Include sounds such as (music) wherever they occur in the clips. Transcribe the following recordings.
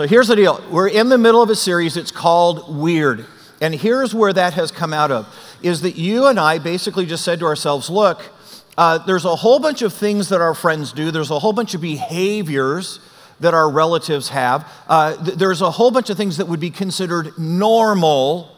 So here's the deal we're in the middle of a series, it's called Weird. And here's where that has come out of is that you and I basically just said to ourselves, look, uh, there's a whole bunch of things that our friends do, there's a whole bunch of behaviors that our relatives have, uh, th- there's a whole bunch of things that would be considered normal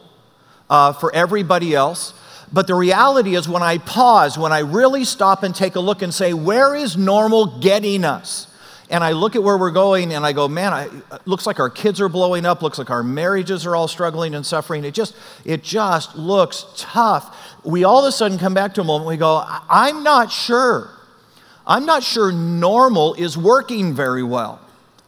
uh, for everybody else. But the reality is, when I pause, when I really stop and take a look and say, where is normal getting us? And I look at where we're going and I go, man, I, it looks like our kids are blowing up, looks like our marriages are all struggling and suffering. It just, it just looks tough. We all of a sudden come back to a moment we go, I'm not sure. I'm not sure normal is working very well.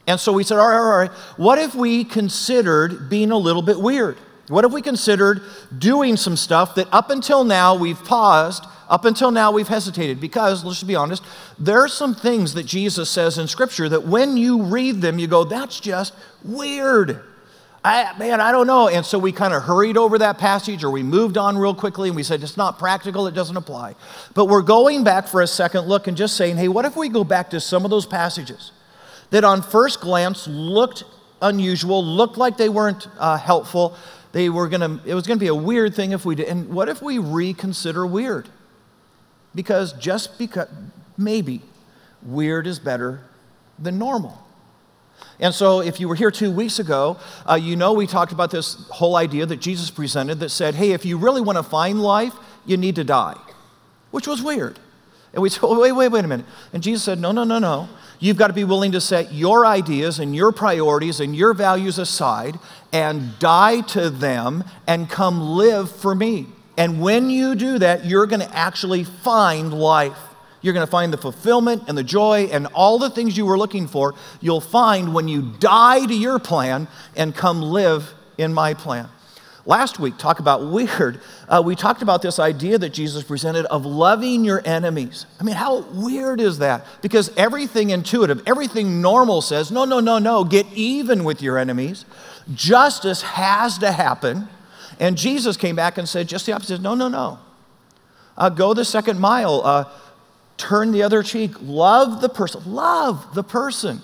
And so we said, all right, all right, what if we considered being a little bit weird? What if we considered doing some stuff that up until now we've paused up until now, we've hesitated because, let's just be honest, there are some things that Jesus says in Scripture that when you read them, you go, that's just weird. I, man, I don't know. And so we kind of hurried over that passage or we moved on real quickly and we said, it's not practical, it doesn't apply. But we're going back for a second look and just saying, hey, what if we go back to some of those passages that on first glance looked unusual, looked like they weren't uh, helpful? They were gonna, it was gonna be a weird thing if we did. And what if we reconsider weird? Because just because, maybe, weird is better than normal. And so, if you were here two weeks ago, uh, you know we talked about this whole idea that Jesus presented that said, hey, if you really want to find life, you need to die, which was weird. And we said, wait, wait, wait a minute. And Jesus said, no, no, no, no. You've got to be willing to set your ideas and your priorities and your values aside and die to them and come live for me. And when you do that, you're going to actually find life. You're going to find the fulfillment and the joy and all the things you were looking for, you'll find when you die to your plan and come live in my plan. Last week, talk about (laughs) weird. Uh, we talked about this idea that Jesus presented of loving your enemies. I mean, how weird is that? Because everything intuitive, everything normal says, no, no, no, no, get even with your enemies. Justice has to happen. And Jesus came back and said just the opposite. No, no, no. Uh, go the second mile. Uh, turn the other cheek. Love the person. Love the person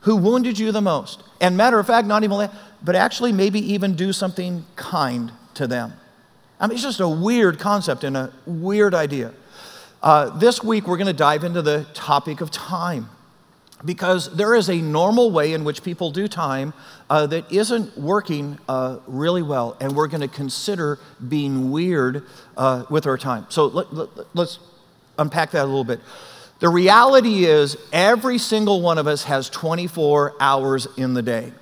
who wounded you the most. And matter of fact, not even that, but actually maybe even do something kind to them. I mean, it's just a weird concept and a weird idea. Uh, this week, we're going to dive into the topic of time because there is a normal way in which people do time uh, that isn't working uh, really well, and we're going to consider being weird uh, with our time. So let, let, let's unpack that a little bit. The reality is, every single one of us has 24 hours in the day.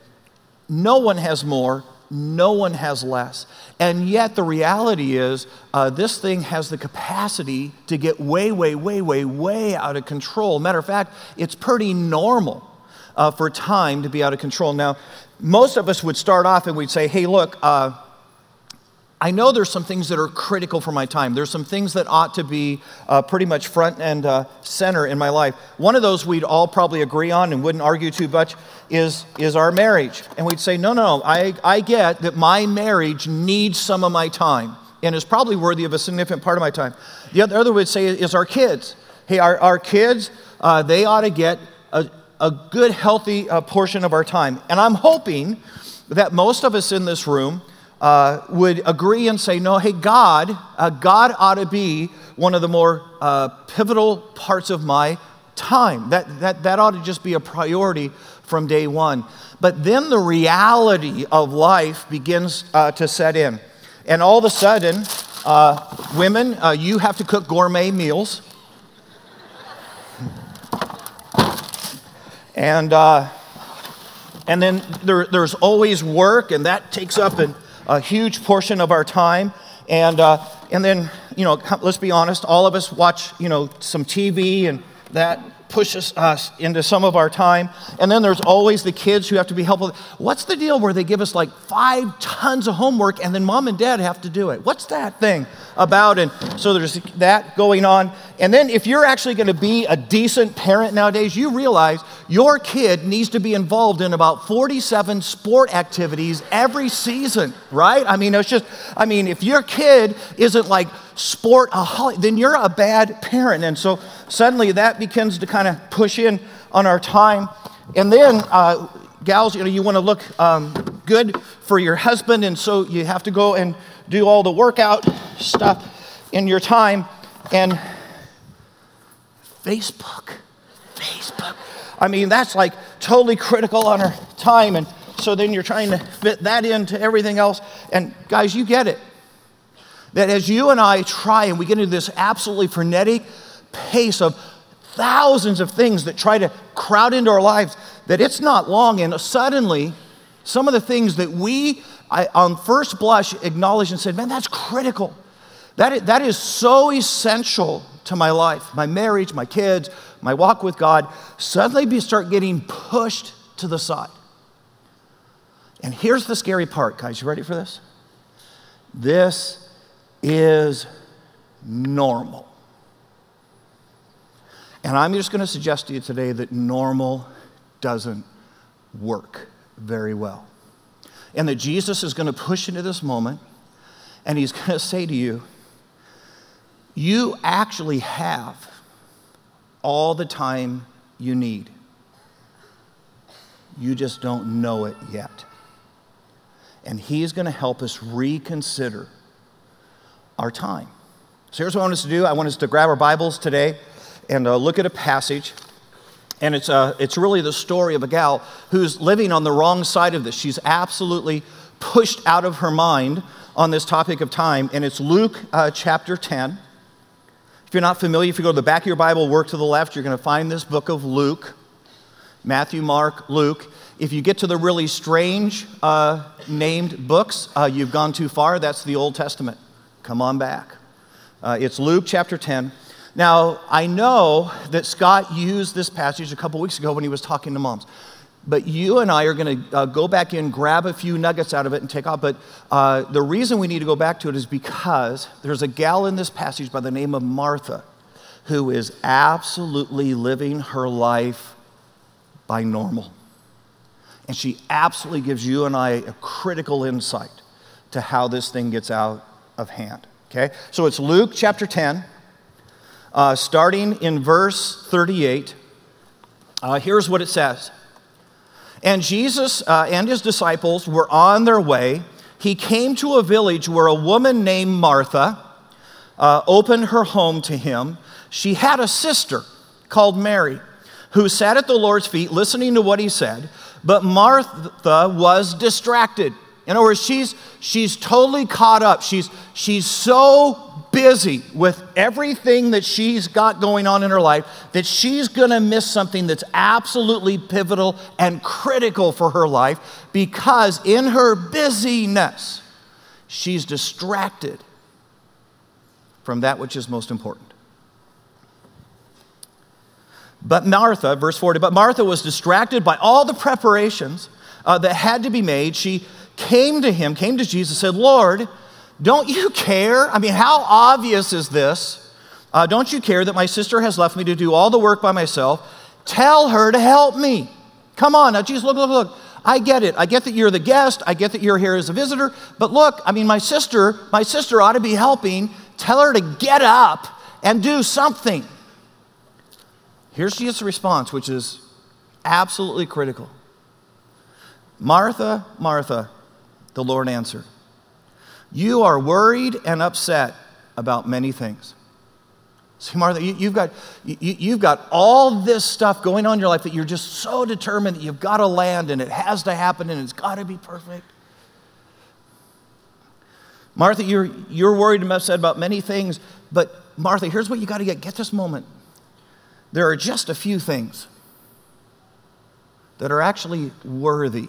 No one has more, no one has less. And yet, the reality is, uh, this thing has the capacity to get way, way, way, way, way out of control. Matter of fact, it's pretty normal uh, for time to be out of control. Now, most of us would start off and we'd say, hey, look, uh, I know there's some things that are critical for my time. There's some things that ought to be uh, pretty much front and uh, center in my life. One of those we'd all probably agree on and wouldn't argue too much is, is our marriage. And we'd say, no, no, I, I get that my marriage needs some of my time and is probably worthy of a significant part of my time. The other, other would say is our kids. Hey, our, our kids, uh, they ought to get a, a good, healthy uh, portion of our time. And I'm hoping that most of us in this room uh, would agree and say, no, hey, God, uh, God ought to be one of the more uh, pivotal parts of my time. That, that, that ought to just be a priority from day one. But then the reality of life begins uh, to set in. And all of a sudden, uh, women, uh, you have to cook gourmet meals. And, and then there, there's always work, and that takes up an a huge portion of our time. And, uh, and then, you know, let's be honest, all of us watch, you know, some TV and that pushes us into some of our time. And then there's always the kids who have to be helpful. What's the deal where they give us like five tons of homework and then mom and dad have to do it? What's that thing about? And so there's that going on. And then if you're actually going to be a decent parent nowadays, you realize your kid needs to be involved in about 47 sport activities every season, right? I mean, it's just, I mean, if your kid isn't like sport a then you're a bad parent. And so suddenly that begins to kind of push in on our time. And then uh, gals, you know, you want to look um, good for your husband, and so you have to go and do all the workout stuff in your time. And Facebook, Facebook. I mean, that's like totally critical on our time. And so then you're trying to fit that into everything else. And guys, you get it. That as you and I try and we get into this absolutely frenetic pace of thousands of things that try to crowd into our lives, that it's not long. And suddenly, some of the things that we, I, on first blush, acknowledged and said, man, that's critical. That is, that is so essential to my life, my marriage, my kids, my walk with God. Suddenly, start getting pushed to the side. And here's the scary part, guys. You ready for this? This is normal. And I'm just going to suggest to you today that normal doesn't work very well. And that Jesus is going to push into this moment and he's going to say to you, You actually have all the time you need. You just don't know it yet. And he's going to help us reconsider our time. So here's what I want us to do I want us to grab our Bibles today and uh, look at a passage. And it's, uh, it's really the story of a gal who's living on the wrong side of this. She's absolutely pushed out of her mind on this topic of time. And it's Luke uh, chapter 10. If you're not familiar, if you go to the back of your Bible, work to the left, you're going to find this book of Luke Matthew, Mark, Luke. If you get to the really strange uh, named books, uh, you've gone too far. That's the Old Testament. Come on back. Uh, it's Luke chapter 10. Now, I know that Scott used this passage a couple weeks ago when he was talking to moms. But you and I are going to uh, go back in, grab a few nuggets out of it, and take off. But uh, the reason we need to go back to it is because there's a gal in this passage by the name of Martha who is absolutely living her life by normal. And she absolutely gives you and I a critical insight to how this thing gets out of hand. Okay? So it's Luke chapter 10 uh, starting in verse 38. Uh, here's what it says And Jesus uh, and his disciples were on their way. He came to a village where a woman named Martha uh, opened her home to him. She had a sister called Mary who sat at the Lord's feet listening to what he said, but Martha was distracted. In other words, she's, she's totally caught up. She's, she's so busy with everything that she's got going on in her life that she's going to miss something that's absolutely pivotal and critical for her life because in her busyness, she's distracted from that which is most important. But Martha, verse 40, but Martha was distracted by all the preparations uh, that had to be made. She came to him, came to Jesus, said, Lord, don't you care? I mean, how obvious is this? Uh, don't you care that my sister has left me to do all the work by myself? Tell her to help me. Come on. Now, Jesus, look, look, look. I get it. I get that you're the guest. I get that you're here as a visitor. But look, I mean, my sister, my sister ought to be helping. Tell her to get up and do something. Here's Jesus' response, which is absolutely critical Martha, Martha, the Lord answered. You are worried and upset about many things. See, Martha, you, have got, you, have got all this stuff going on in your life that you're just so determined that you've got to land and it has to happen and it's got to be perfect. Martha, you're, you're worried and upset about many things, but Martha, here's what you got to get. Get this moment. There are just a few things that are actually worthy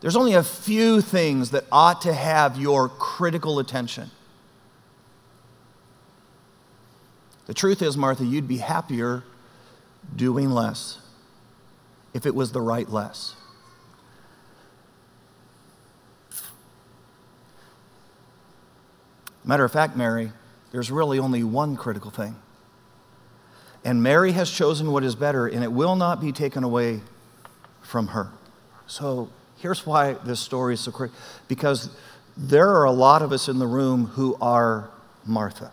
there's only a few things that ought to have your critical attention. The truth is, Martha, you'd be happier doing less if it was the right less. Matter of fact, Mary, there's really only one critical thing. And Mary has chosen what is better, and it will not be taken away from her. So Here's why this story is so great because there are a lot of us in the room who are Martha.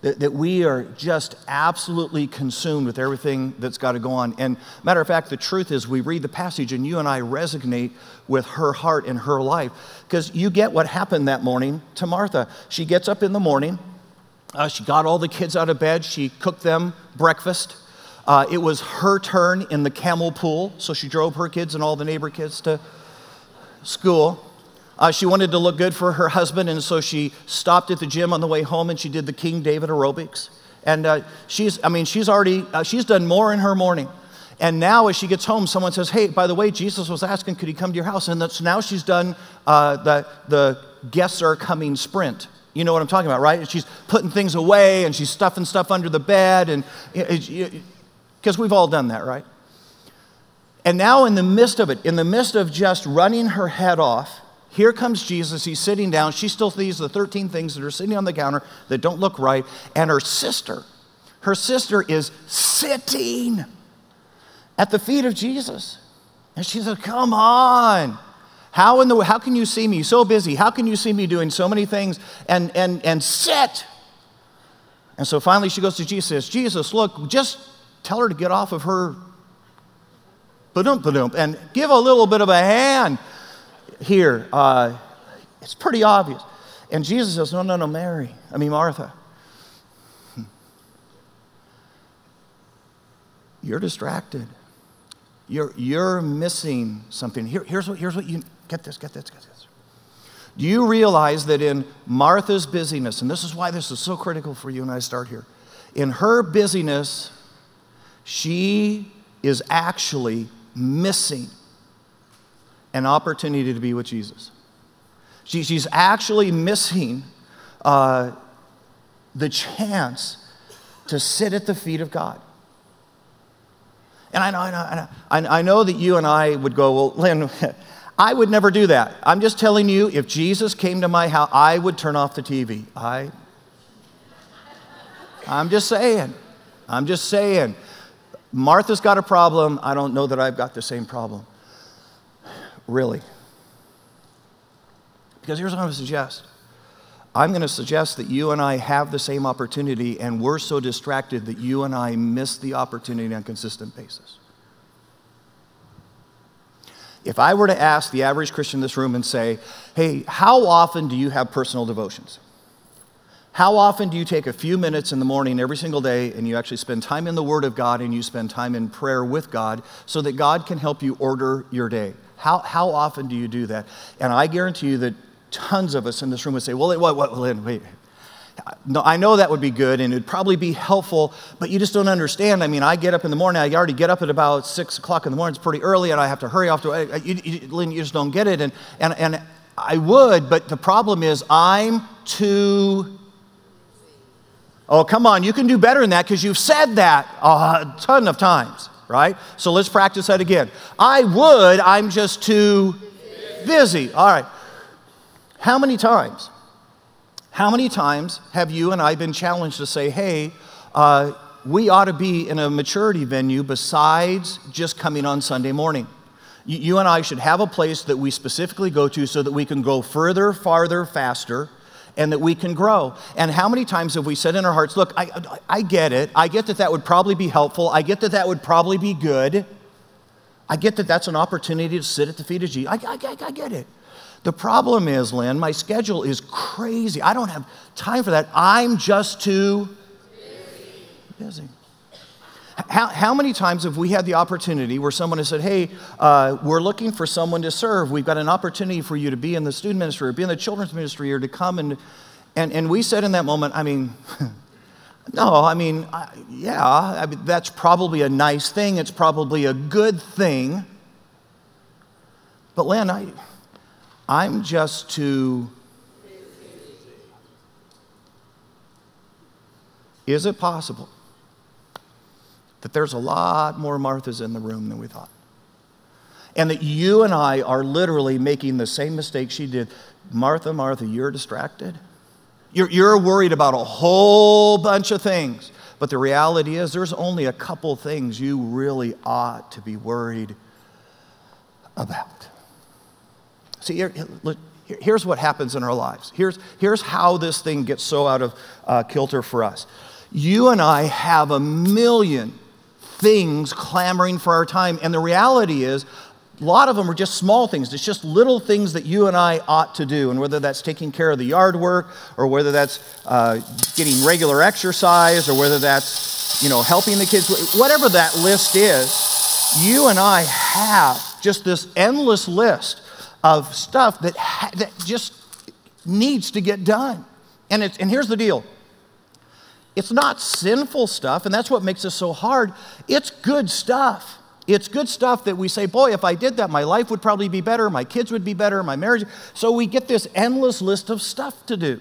that, that we are just absolutely consumed with everything that's got to go on. And matter of fact, the truth is, we read the passage and you and I resonate with her heart and her life because you get what happened that morning to Martha. She gets up in the morning, uh, she got all the kids out of bed, she cooked them breakfast. Uh, it was her turn in the camel pool, so she drove her kids and all the neighbor kids to school. Uh, she wanted to look good for her husband, and so she stopped at the gym on the way home and she did the King David aerobics. And uh, she's, I mean, she's already, uh, she's done more in her morning. And now, as she gets home, someone says, Hey, by the way, Jesus was asking, could he come to your house? And that's, now she's done uh, the, the guests are coming sprint. You know what I'm talking about, right? she's putting things away and she's stuffing stuff under the bed, and because we've all done that, right? And now, in the midst of it, in the midst of just running her head off, here comes Jesus. He's sitting down. She still sees the 13 things that are sitting on the counter that don't look right. And her sister, her sister is sitting at the feet of Jesus. And she said, Come on. How, in the, how can you see me so busy? How can you see me doing so many things and, and, and sit? And so finally she goes to Jesus Jesus, look, just tell her to get off of her ba-dum, and give a little bit of a hand here. Uh, it's pretty obvious. And Jesus says, No, no, no, Mary. I mean, Martha. Hmm. You're distracted. You're, you're missing something. Here, here's, what, here's what you get this, get this, get this. Do you realize that in Martha's busyness, and this is why this is so critical for you and I start here, in her busyness, she is actually missing an opportunity to be with Jesus. She, she's actually missing uh, the chance to sit at the feet of God. And I know, I know, I know, I know that you and I would go, well, Lynn, (laughs) I would never do that. I'm just telling you, if Jesus came to my house, I would turn off the TV. I, I'm just saying. I'm just saying. Martha's got a problem. I don't know that I've got the same problem. Really. Because here's what I'm going to suggest I'm going to suggest that you and I have the same opportunity, and we're so distracted that you and I miss the opportunity on a consistent basis. If I were to ask the average Christian in this room and say, hey, how often do you have personal devotions? How often do you take a few minutes in the morning every single day and you actually spend time in the Word of God and you spend time in prayer with God so that God can help you order your day? How, how often do you do that? And I guarantee you that tons of us in this room would say, well, what, what, Lynn, wait. No, I know that would be good and it'd probably be helpful, but you just don't understand. I mean, I get up in the morning, I already get up at about six o'clock in the morning, it's pretty early, and I have to hurry off to, you, you, Lynn, you just don't get it. And, and, and I would, but the problem is I'm too Oh, come on, you can do better than that because you've said that a ton of times, right? So let's practice that again. I would, I'm just too busy. All right. How many times? How many times have you and I been challenged to say, hey, uh, we ought to be in a maturity venue besides just coming on Sunday morning? You, you and I should have a place that we specifically go to so that we can go further, farther, faster and that we can grow. And how many times have we said in our hearts, look, I, I get it. I get that that would probably be helpful. I get that that would probably be good. I get that that's an opportunity to sit at the feet of Jesus. I, I, I get it. The problem is, Lynn, my schedule is crazy. I don't have time for that. I'm just too busy. busy. How, how many times have we had the opportunity where someone has said, Hey, uh, we're looking for someone to serve. We've got an opportunity for you to be in the student ministry or be in the children's ministry or to come and, and, and we said in that moment, I mean, (laughs) no, I mean, I, yeah, I mean, that's probably a nice thing. It's probably a good thing. But Lynn, I, I'm just too. Is it possible that there's a lot more Marthas in the room than we thought. And that you and I are literally making the same mistake she did. Martha, Martha, you're distracted. You're, you're worried about a whole bunch of things. But the reality is, there's only a couple things you really ought to be worried about. See, here, here's what happens in our lives. Here's, here's how this thing gets so out of uh, kilter for us. You and I have a million things clamoring for our time. And the reality is, a lot of them are just small things. It's just little things that you and I ought to do. And whether that's taking care of the yard work, or whether that's uh, getting regular exercise, or whether that's you know helping the kids, whatever that list is, you and I have just this endless list of stuff that, ha- that just needs to get done. And, it's, and here's the deal it's not sinful stuff, and that's what makes it so hard. It's good stuff. It's good stuff that we say, boy, if I did that, my life would probably be better, my kids would be better, my marriage. So we get this endless list of stuff to do.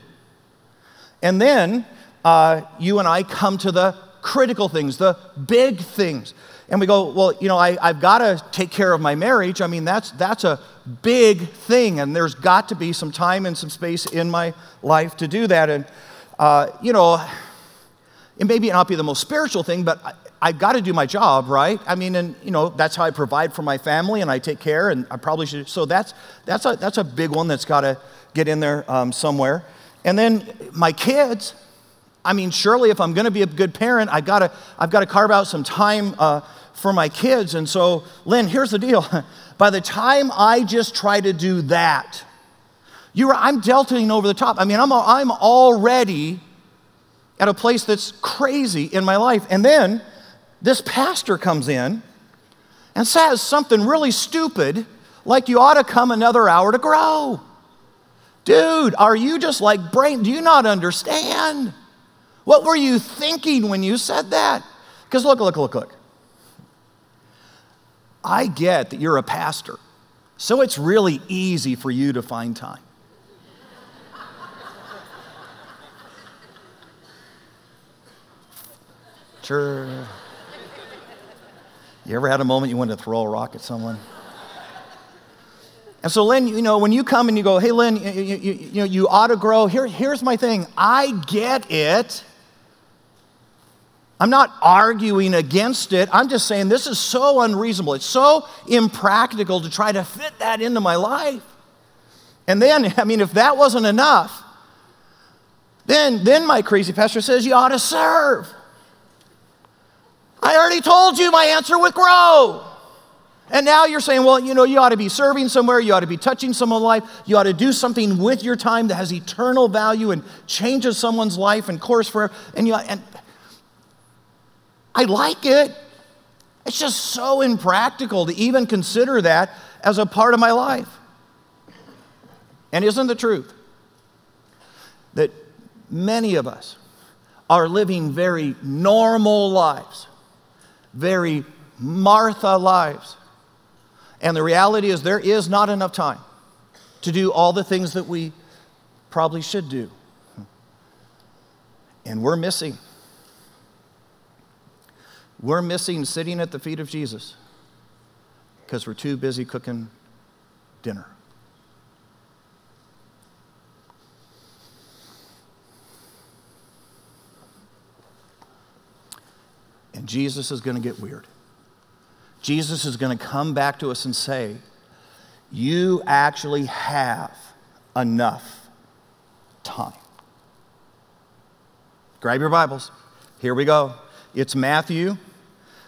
And then uh, you and I come to the critical things, the big things. And we go, well, you know, I, have got to take care of my marriage. I mean, that's, that's a big thing, and there's got to be some time and some space in my life to do that. And, uh, you know, it may not be the most spiritual thing, but I, I've got to do my job, right? I mean, and you know, that's how I provide for my family and I take care, and I probably should. So that's that's a that's a big one that's got to get in there um, somewhere. And then my kids. I mean, surely if I'm going to be a good parent, I've got to I've got to carve out some time uh, for my kids. And so, Lynn, here's the deal. (laughs) By the time I just try to do that, you're, I'm deltaing over the top. I mean, I'm I'm already at a place that's crazy in my life, and then this pastor comes in and says something really stupid, like you ought to come another hour to grow. Dude, are you just like brain? Do you not understand? What were you thinking when you said that? Because look, look, look, look. I get that you're a pastor, so it's really easy for you to find time. Sure. You ever had a moment you wanted to throw a rock at someone? And so, Lynn, you know, when you come and you go, hey, Lynn, you, you, you, you, know, you ought to grow, Here, here's my thing. I get it. I'm not arguing against it. I'm just saying this is so unreasonable. It's so impractical to try to fit that into my life. And then, (laughs) I mean, if that wasn't enough, then, then my crazy pastor says you ought to serve. I already told you my answer would grow. And now you're saying, well, you know, you ought to be serving somewhere, you ought to be touching someone's life, you ought to do something with your time that has eternal value and changes someone's life and course forever. And you and I like it. It's just so impractical to even consider that as a part of my life. And isn't the truth that many of us are living very normal lives? Very Martha lives. And the reality is, there is not enough time to do all the things that we probably should do. And we're missing. We're missing sitting at the feet of Jesus because we're too busy cooking dinner. And Jesus is going to get weird. Jesus is going to come back to us and say, You actually have enough time. Grab your Bibles. Here we go. It's Matthew,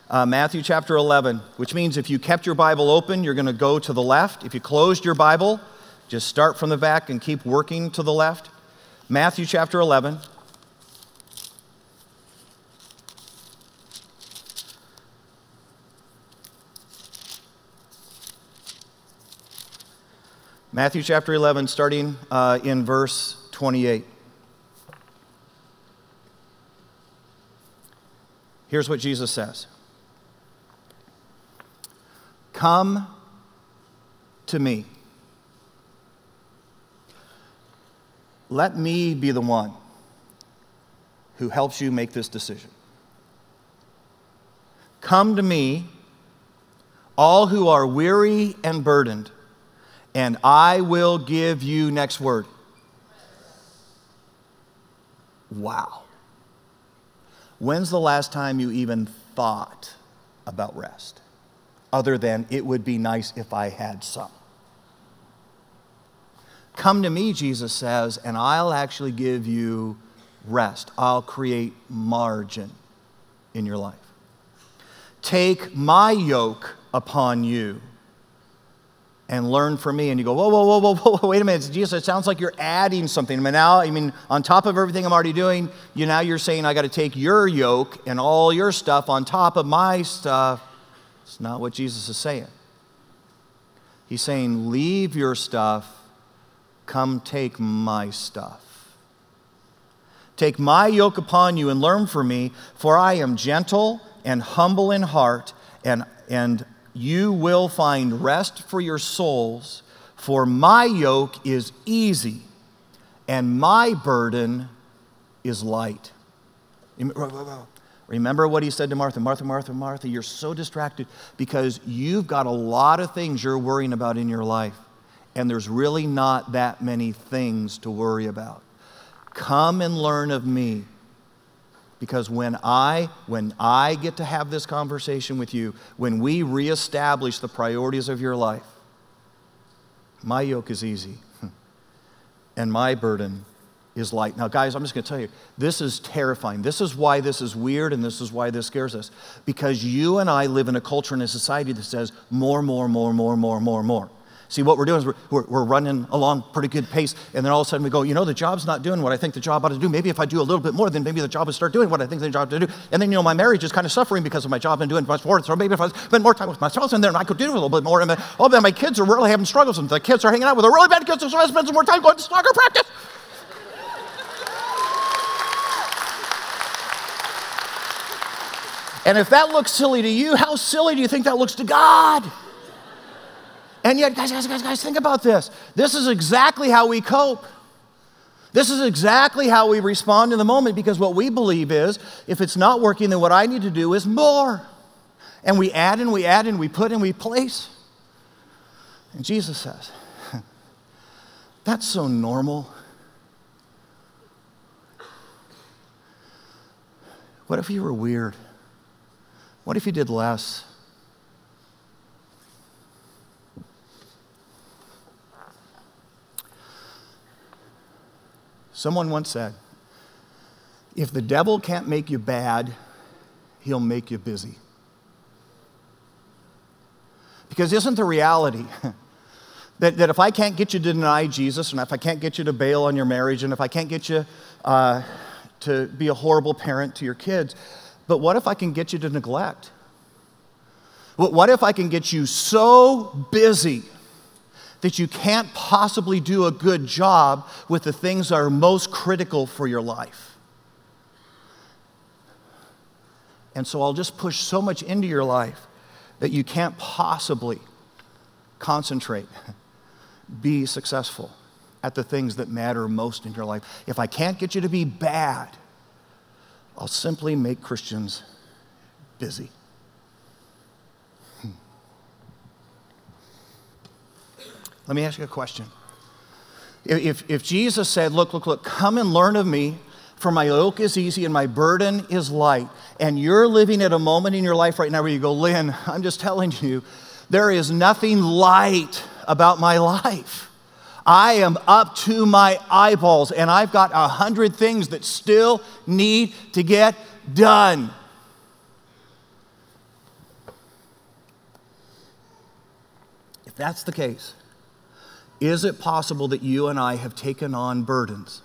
uh, Matthew chapter 11, which means if you kept your Bible open, you're going to go to the left. If you closed your Bible, just start from the back and keep working to the left. Matthew chapter 11. Matthew chapter 11, starting uh, in verse 28. Here's what Jesus says Come to me. Let me be the one who helps you make this decision. Come to me, all who are weary and burdened and I will give you, next word. Wow. When's the last time you even thought about rest? Other than it would be nice if I had some. Come to me, Jesus says, and I'll actually give you rest. I'll create margin in your life. Take my yoke upon you and learn from me. And you go, whoa, whoa, whoa, whoa, whoa, wait a minute. Jesus, it sounds like you're adding something. Mean, now, I mean, on top of everything I'm already doing, you now you're saying I got to take your yoke and all your stuff on top of my stuff. It's not what Jesus is saying. He's saying, leave your stuff, come take my stuff. Take my yoke upon you and learn from me, for I am gentle and humble in heart, and, and you will find rest for your souls. For my yoke is easy and my burden is light. Remember what he said to Martha Martha, Martha, Martha, you're so distracted because you've got a lot of things you're worrying about in your life, and there's really not that many things to worry about. Come and learn of me. Because when I, when I get to have this conversation with you, when we reestablish the priorities of your life, my yoke is easy (laughs) and my burden is light. Now, guys, I'm just going to tell you, this is terrifying. This is why this is weird and this is why this scares us. Because you and I live in a culture and a society that says more, more, more, more, more, more, more. See, what we're doing is we're, we're, running along pretty good pace, and then all of a sudden we go, you know, the job's not doing what I think the job ought to do. Maybe if I do a little bit more, then maybe the job will start doing what I think the job ought to do. And then, you know, my marriage is kind of suffering because of my job and doing much more. So maybe if I spend more time with my spouse, and then I could do a little bit more. And then, oh, then my kids are really having struggles, and the kids are hanging out with a really bad kids, so I spend some more time going to soccer practice. And if that looks silly to you, how silly do you think that looks to God? And yet, guys, guys, guys, guys, think about this. This is exactly how we cope. This is exactly how we respond in the moment because what we believe is if it's not working, then what I need to do is more. And we add and we add and we put and we place. And Jesus says, (laughs) that's so normal. What if you were weird? What if you did less? Someone once said, if the devil can't make you bad, he'll make you busy. Because isn't the reality (laughs) that, that if I can't get you to deny Jesus, and if I can't get you to bail on your marriage, and if I can't get you uh, to be a horrible parent to your kids, but what if I can get you to neglect? What if I can get you so busy that you can't possibly do a good job with the things that are most critical for your life? And so I'll just push so much into your life that you can't possibly concentrate, be successful at the things that matter most in your life. If I can't get you to be bad, I'll simply make Christians busy. Let me ask you a question. If, if Jesus said, Look, look, look, come and learn of me, for my yoke is easy and my burden is light, and you're living at a moment in your life right now where you go, Lynn, I'm just telling you, there is nothing light about my life. I am up to my eyeballs and I've got a hundred things that still need to get done. If that's the case, is it possible that you and I have taken on burdens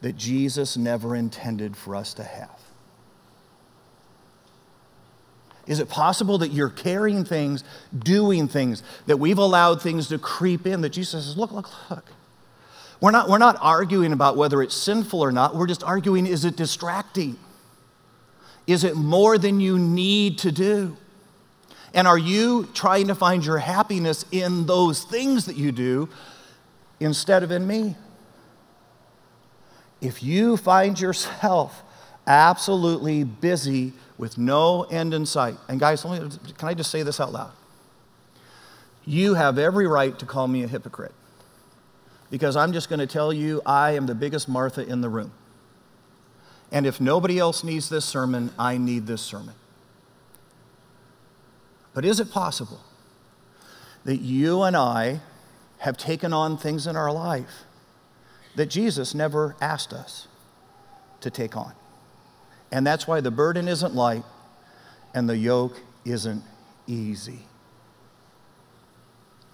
that Jesus never intended for us to have? Is it possible that you're carrying things, doing things, that we've allowed things to creep in that Jesus says, look, look, look. We're not, we're not arguing about whether it's sinful or not. We're just arguing, is it distracting? Is it more than you need to do? And are you trying to find your happiness in those things that you do instead of in me? If you find yourself absolutely busy with no end in sight. And guys, me, can I just say this out loud? You have every right to call me a hypocrite because I'm just going to tell you I am the biggest Martha in the room. And if nobody else needs this sermon, I need this sermon. But is it possible that you and I have taken on things in our life that Jesus never asked us to take on. And that's why the burden isn't light and the yoke isn't easy.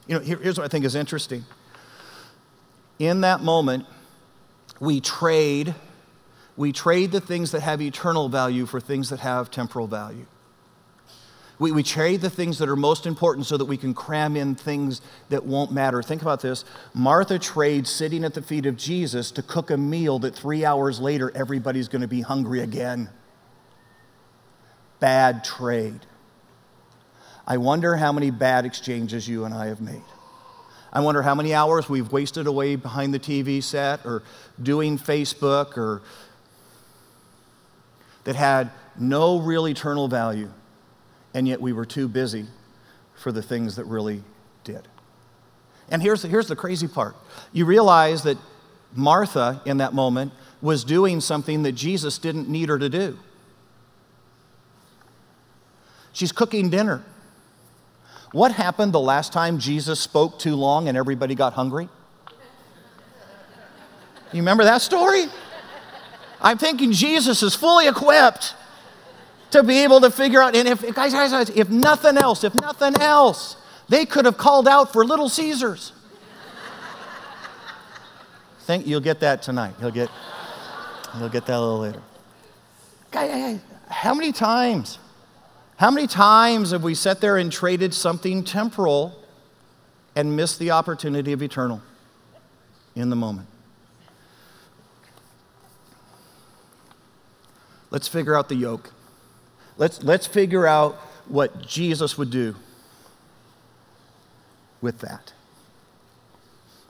You know, here, here's what I think is interesting. In that moment, we trade we trade the things that have eternal value for things that have temporal value. We, we trade the things that are most important so that we can cram in things that won't matter. Think about this Martha trades sitting at the feet of Jesus to cook a meal that three hours later everybody's going to be hungry again. Bad trade. I wonder how many bad exchanges you and I have made. I wonder how many hours we've wasted away behind the TV set or doing Facebook or that had no real eternal value and yet we were too busy for the things that really did. And here's the, here's the crazy part you realize that Martha, in that moment, was doing something that Jesus didn't need her to do. She's cooking dinner. What happened the last time Jesus spoke too long and everybody got hungry? You remember that story? I'm thinking Jesus is fully equipped to be able to figure out. And if, guys, guys, guys, if nothing else, if nothing else, they could have called out for Little Caesars. Think you'll get that tonight. You'll get, you'll get that a little later. Guys, how many times, how many times have we sat there and traded something temporal and missed the opportunity of eternal in the moment? Let's figure out the yoke. Let's, let's figure out what Jesus would do with that.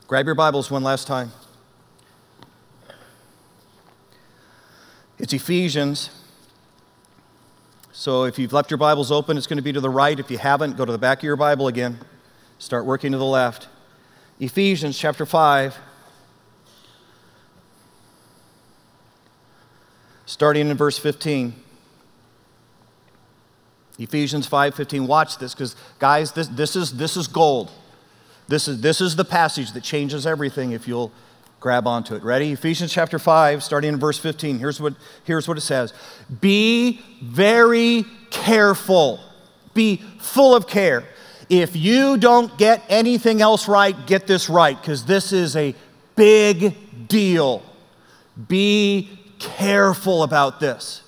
Grab your Bibles one last time. It's Ephesians. So if you've left your Bibles open, it's going to be to the right. If you haven't, go to the back of your Bible again. Start working to the left. Ephesians chapter 5. Starting in verse 15. Ephesians 5:15. Watch this because guys, this, this, is, this is gold. This is, this is the passage that changes everything if you'll grab onto it. Ready? Ephesians chapter 5, starting in verse 15. Here's what, here's what it says Be very careful, be full of care. If you don't get anything else right, get this right, because this is a big deal. Be careful about this.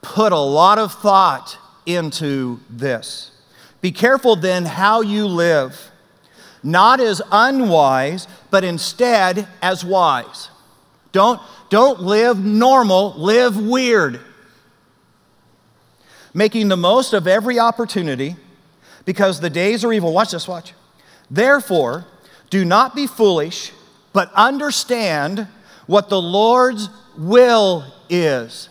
Put a lot of thought into this. Be careful then how you live, not as unwise, but instead as wise. Don't, don't live normal, live weird. Making the most of every opportunity because the days are evil. Watch this, watch. Therefore, do not be foolish, but understand what the Lord's will is.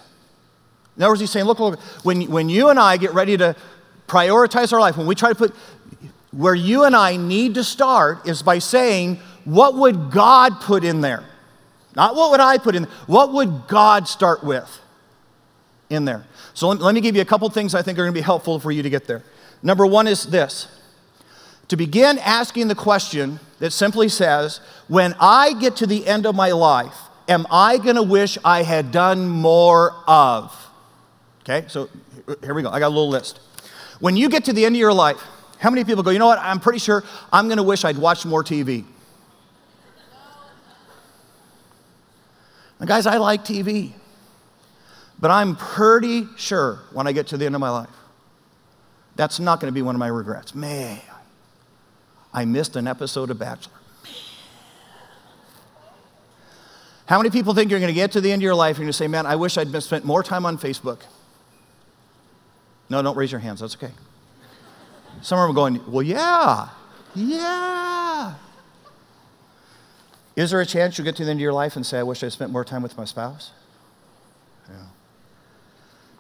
In other words, he's saying, look, look, when, when you and I get ready to prioritize our life, when we try to put, where you and I need to start is by saying, what would God put in there? Not what would I put in, what would God start with in there? So let, let me give you a couple things I think are going to be helpful for you to get there. Number one is this to begin asking the question that simply says, when I get to the end of my life, am I going to wish I had done more of? Okay, so here we go. I got a little list. When you get to the end of your life, how many people go, you know what, I'm pretty sure I'm going to wish I'd watched more TV? Now, guys, I like TV, but I'm pretty sure when I get to the end of my life, that's not going to be one of my regrets. Man, I missed an episode of Bachelor. How many people think you're going to get to the end of your life and you're going to say, man, I wish I'd spent more time on Facebook? No, don't raise your hands. That's okay. Some of them are going, Well, yeah, yeah. Is there a chance you'll get to the end of your life and say, I wish I spent more time with my spouse? Yeah.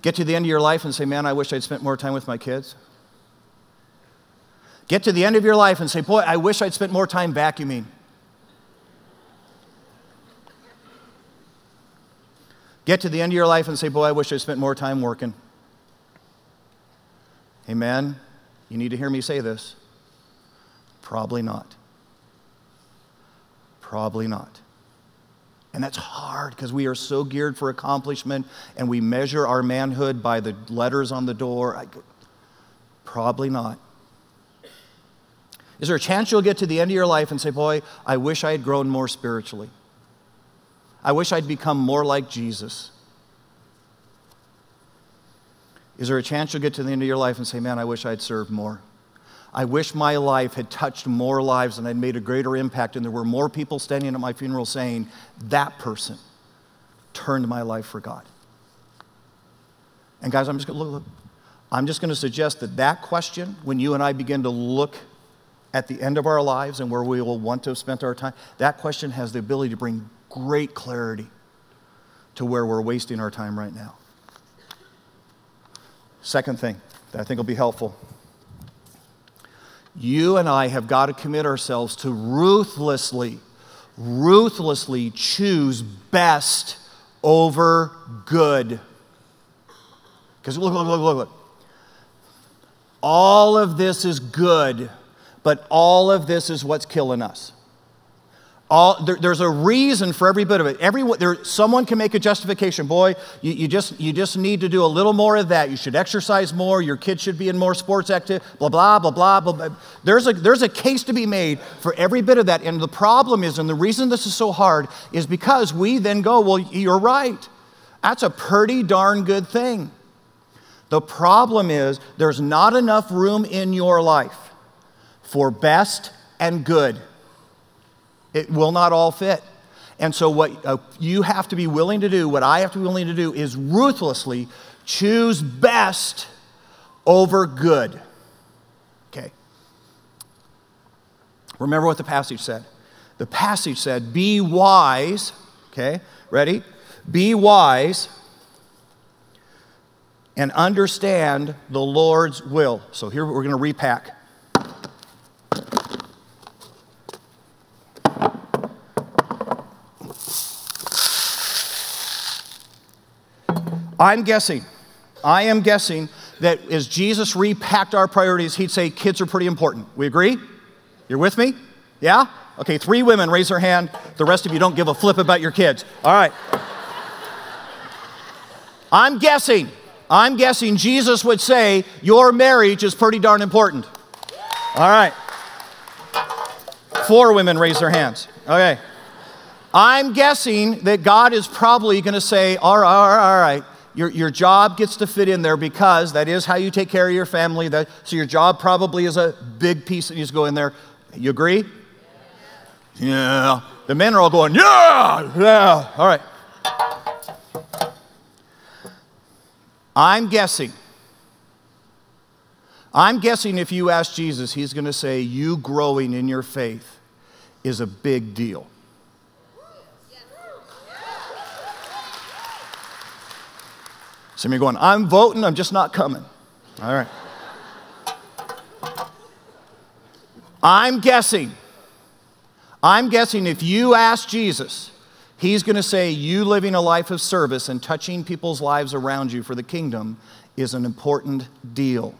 Get to the end of your life and say, Man, I wish I'd spent more time with my kids? Get to the end of your life and say, Boy, I wish I'd spent more time vacuuming. Get to the end of your life and say, Boy, I wish I spent more time working. Amen? You need to hear me say this. Probably not. Probably not. And that's hard because we are so geared for accomplishment and we measure our manhood by the letters on the door. I, probably not. Is there a chance you'll get to the end of your life and say, Boy, I wish I had grown more spiritually? I wish I'd become more like Jesus. Is there a chance you'll get to the end of your life and say, Man, I wish I'd served more? I wish my life had touched more lives and I'd made a greater impact, and there were more people standing at my funeral saying, That person turned my life for God. And guys, I'm just going to look, I'm just going to suggest that that question, when you and I begin to look at the end of our lives and where we will want to have spent our time, that question has the ability to bring great clarity to where we're wasting our time right now. Second thing that I think will be helpful you and I have got to commit ourselves to ruthlessly, ruthlessly choose best over good. Because look, look, look, look, look. All of this is good, but all of this is what's killing us. All, there, there's a reason for every bit of it. Every, there, someone can make a justification. Boy, you, you, just, you just need to do a little more of that. You should exercise more. Your kids should be in more sports active. Blah, blah, blah, blah. blah. There's, a, there's a case to be made for every bit of that. And the problem is, and the reason this is so hard, is because we then go, well, you're right. That's a pretty darn good thing. The problem is, there's not enough room in your life for best and good. It will not all fit. And so, what uh, you have to be willing to do, what I have to be willing to do, is ruthlessly choose best over good. Okay. Remember what the passage said. The passage said, Be wise. Okay, ready? Be wise and understand the Lord's will. So, here we're going to repack. I'm guessing, I am guessing that as Jesus repacked our priorities, he'd say kids are pretty important. We agree? You're with me? Yeah? Okay, three women raise their hand. The rest of you don't give a flip about your kids. All right. I'm guessing, I'm guessing Jesus would say your marriage is pretty darn important. All right. Four women raise their hands. Okay. I'm guessing that God is probably going to say, all right, all right, all right your, your job gets to fit in there because that is how you take care of your family. That, so your job probably is a big piece that needs to go in there. You agree? Yeah. The men are all going, yeah, yeah. All right. I'm guessing. I'm guessing if you ask Jesus, he's going to say, You growing in your faith is a big deal. Some of you are going, I'm voting, I'm just not coming. All right. I'm guessing, I'm guessing if you ask Jesus, he's going to say you living a life of service and touching people's lives around you for the kingdom is an important deal.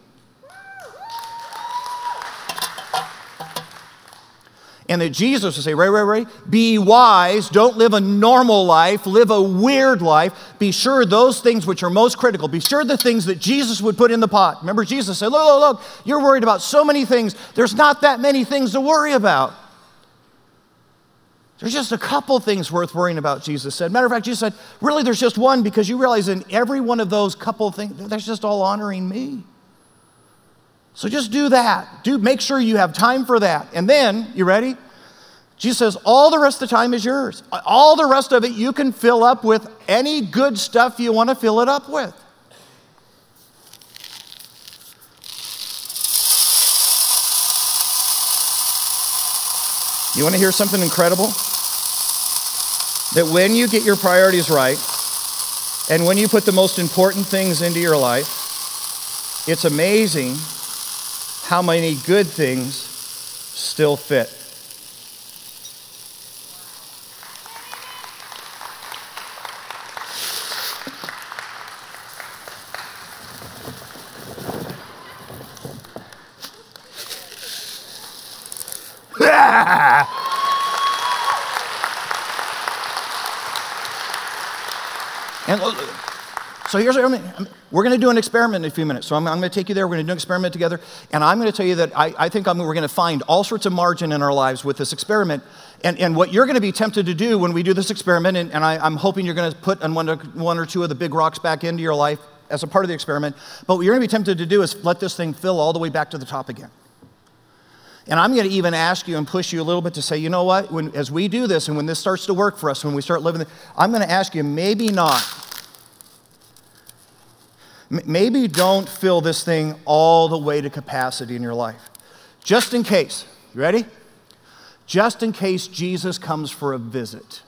And that Jesus would say, Ray, Ray, Ray, be wise. Don't live a normal life. Live a weird life. Be sure those things which are most critical. Be sure the things that Jesus would put in the pot. Remember, Jesus said, Look, look, look, you're worried about so many things. There's not that many things to worry about. There's just a couple things worth worrying about, Jesus said. Matter of fact, Jesus said, Really, there's just one because you realize in every one of those couple things, that's just all honoring me. So just do that. Do make sure you have time for that. And then, you ready? Jesus says, all the rest of the time is yours. All the rest of it you can fill up with any good stuff you want to fill it up with. You want to hear something incredible? That when you get your priorities right, and when you put the most important things into your life, it's amazing how many good things still fit. (laughs) and uh, so here's what I mean. We're going to do an experiment in a few minutes. So I'm, I'm going to take you there. We're going to do an experiment together. And I'm going to tell you that I, I think I'm, we're going to find all sorts of margin in our lives with this experiment. And, and what you're going to be tempted to do when we do this experiment, and, and I, am hoping you're going to put one, one or two of the big rocks back into your life as a part of the experiment. But what you're going to be tempted to do is let this thing fill all the way back to the top again. And I'm going to even ask you and push you a little bit to say, you know what, when, as we do this and when this starts to work for us, when we start living, I'm going to ask you, maybe not. Maybe don't fill this thing all the way to capacity in your life. Just in case. You ready? Just in case Jesus comes for a visit,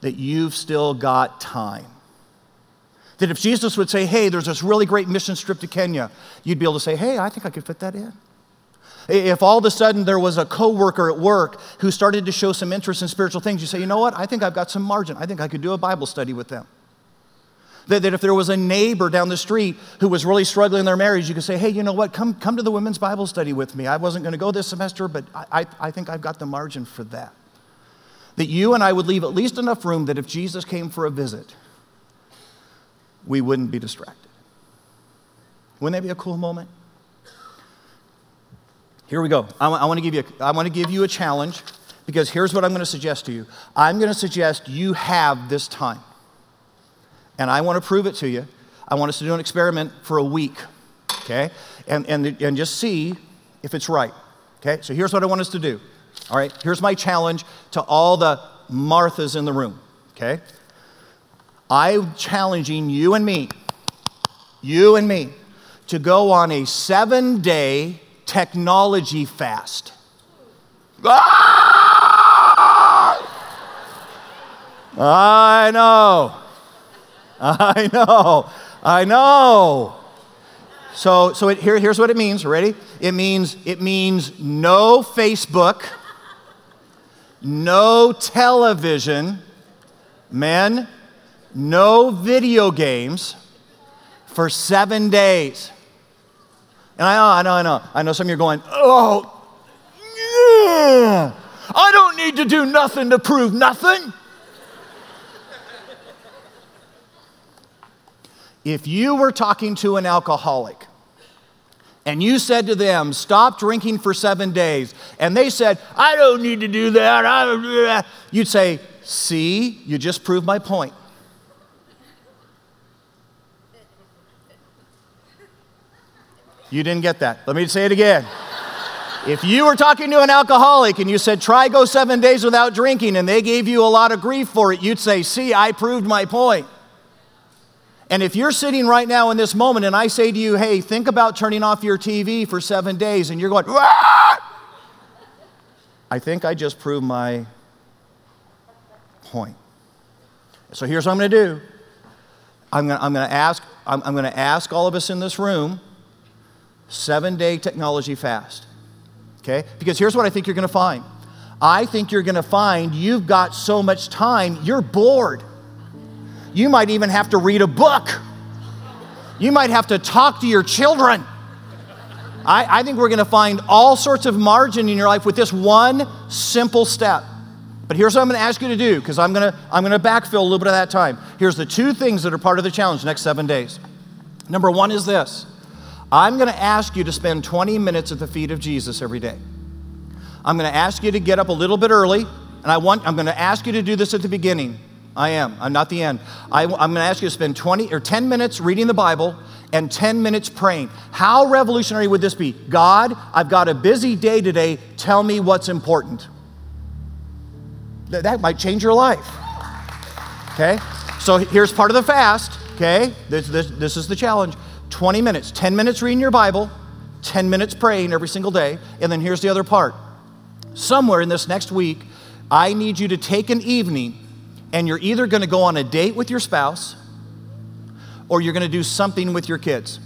that you've still got time. That if Jesus would say, hey, there's this really great mission trip to Kenya, you'd be able to say, hey, I think I could fit that in. If all of a sudden there was a coworker at work who started to show some interest in spiritual things, you say, you know what? I think I've got some margin. I think I could do a Bible study with them. That, that if there was a neighbor down the street who was really struggling in their marriage, you could say, hey, you know what? Come, come to the women's Bible study with me. I wasn't going to go this semester, but I, I, I think I've got the margin for that. That you and I would leave at least enough room that if Jesus came for a visit, we wouldn't be distracted. Wouldn't that be a cool moment? Here we go. I, I want to give you a, I want to give you a challenge because here's what I'm going to suggest to you. I'm going to suggest you have this time. And I want to prove it to you. I want us to do an experiment for a week, okay? And, and, and just see if it's right, okay? So here's what I want us to do, all right? Here's my challenge to all the Marthas in the room, okay? I'm challenging you and me, you and me, to go on a seven day technology fast. Ah! I know. (laughs) I know. I know. So, so it, here, here's what it means. Ready? It means it means no Facebook, no television, men, no video games for seven days. And I know, I know, I know. I know some of you are going, oh, yeah, I don't need to do nothing to prove nothing. If you were talking to an alcoholic and you said to them, Stop drinking for seven days, and they said, I don't need to do that, I don't do that, you'd say, See, you just proved my point. You didn't get that. Let me say it again. If you were talking to an alcoholic and you said, try go seven days without drinking, and they gave you a lot of grief for it, you'd say, see, I proved my point. And if you're sitting right now in this moment and I say to you, hey, think about turning off your TV for seven days, and you're going, I think I just proved my point. So here's what I'm going to do I'm going to, I'm going to ask, I'm, I'm going to ask all of us in this room seven day technology fast. Okay? Because here's what I think you're going to find I think you're going to find you've got so much time, you're bored. You might even have to read a book. You might have to talk to your children. I, I think we're going to find all sorts of margin in your life with this one simple step. But here's what I'm going to ask you to do because I'm going to I'm going to backfill a little bit of that time. Here's the two things that are part of the challenge next 7 days. Number 1 is this. I'm going to ask you to spend 20 minutes at the feet of Jesus every day. I'm going to ask you to get up a little bit early, and I want, I'm going to ask you to do this at the beginning. I am. I'm not the end. I, am going to ask you to spend 20 or 10 minutes reading the Bible and 10 minutes praying. How revolutionary would this be? God, I've got a busy day today. Tell me what's important. That, that might change your life. Okay? So here's part of the fast. Okay? This, this, this is the challenge. 20 minutes, 10 minutes reading your Bible, 10 minutes praying every single day. And then here's the other part. Somewhere in this next week, I need you to take an evening and you're either going to go on a date with your spouse or you're going to do something with your kids.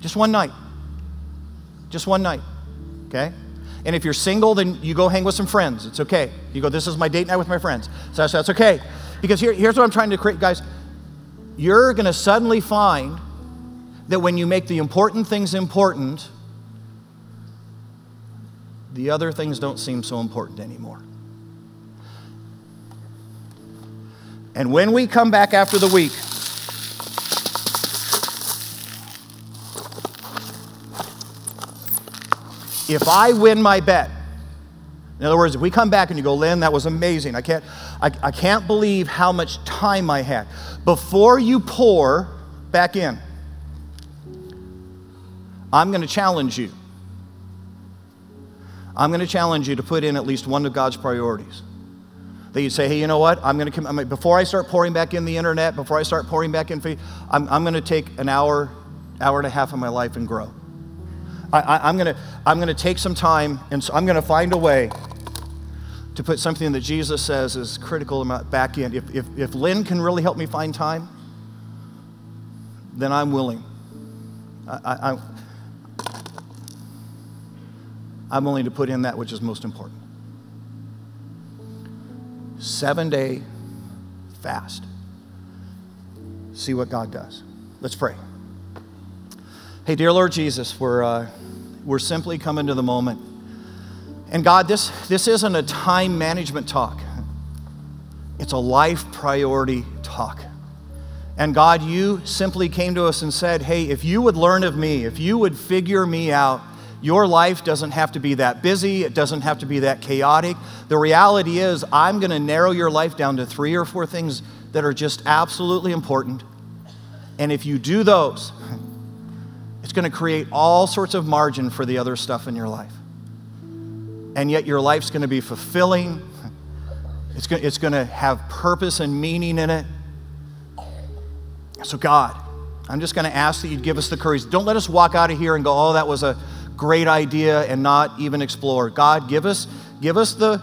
Just one night. Just one night. Okay? And if you're single, then you go hang with some friends. It's okay. You go, this is my date night with my friends. So that's, that's okay. Because here, here's what I'm trying to create, guys you're going to suddenly find that when you make the important things important, the other things don't seem so important anymore. And when we come back after the week, if I win my bet, in other words, if we come back and you go, Lynn, that was amazing. I can't, I, I can't believe how much time I had. Before you pour back in, I'm going to challenge you. I'm going to challenge you to put in at least one of God's priorities. That you say, hey, you know what? I'm going to come, before I start pouring back in the internet, before I start pouring back in, I'm, I'm going to take an hour, hour and a half of my life and grow. I, am going to I'm going to take some time and so I'm going to find a way to put something that Jesus says is critical back in. If, if, if Lynn can really help me find time, then I'm willing. I, I, I'm willing to put in that which is most important. Seven day fast. See what God does. Let's pray. Hey, dear Lord Jesus, we're, uh, we're simply coming to the moment. And God, this, this isn't a time management talk, it's a life priority talk. And God, you simply came to us and said, Hey, if you would learn of me, if you would figure me out, your life doesn't have to be that busy, it doesn't have to be that chaotic. The reality is, I'm going to narrow your life down to three or four things that are just absolutely important. And if you do those, it's going to create all sorts of margin for the other stuff in your life. And yet, your life's going to be fulfilling, it's going, it's going to have purpose and meaning in it. So, God, I'm just going to ask that you'd give us the courage. Don't let us walk out of here and go, oh, that was a great idea and not even explore. God, give us, give us the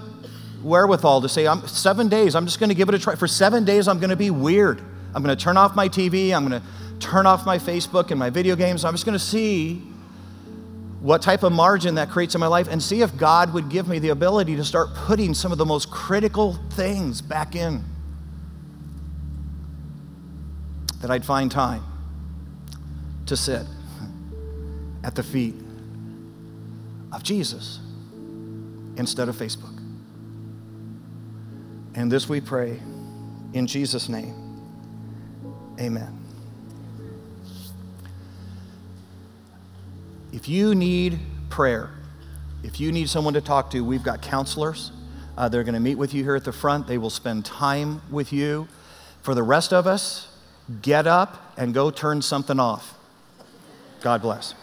wherewithal to say, I'm, seven days, I'm just going to give it a try. For seven days, I'm going to be weird. I'm going to turn off my TV. I'm going to turn off my Facebook and my video games. I'm just going to see what type of margin that creates in my life and see if God would give me the ability to start putting some of the most critical things back in. That I'd find time to sit at the feet of Jesus instead of Facebook. And this we pray in Jesus' name. Amen. If you need prayer, if you need someone to talk to, we've got counselors. Uh, they're going to meet with you here at the front. They will spend time with you. For the rest of us, get up and go turn something off. God bless.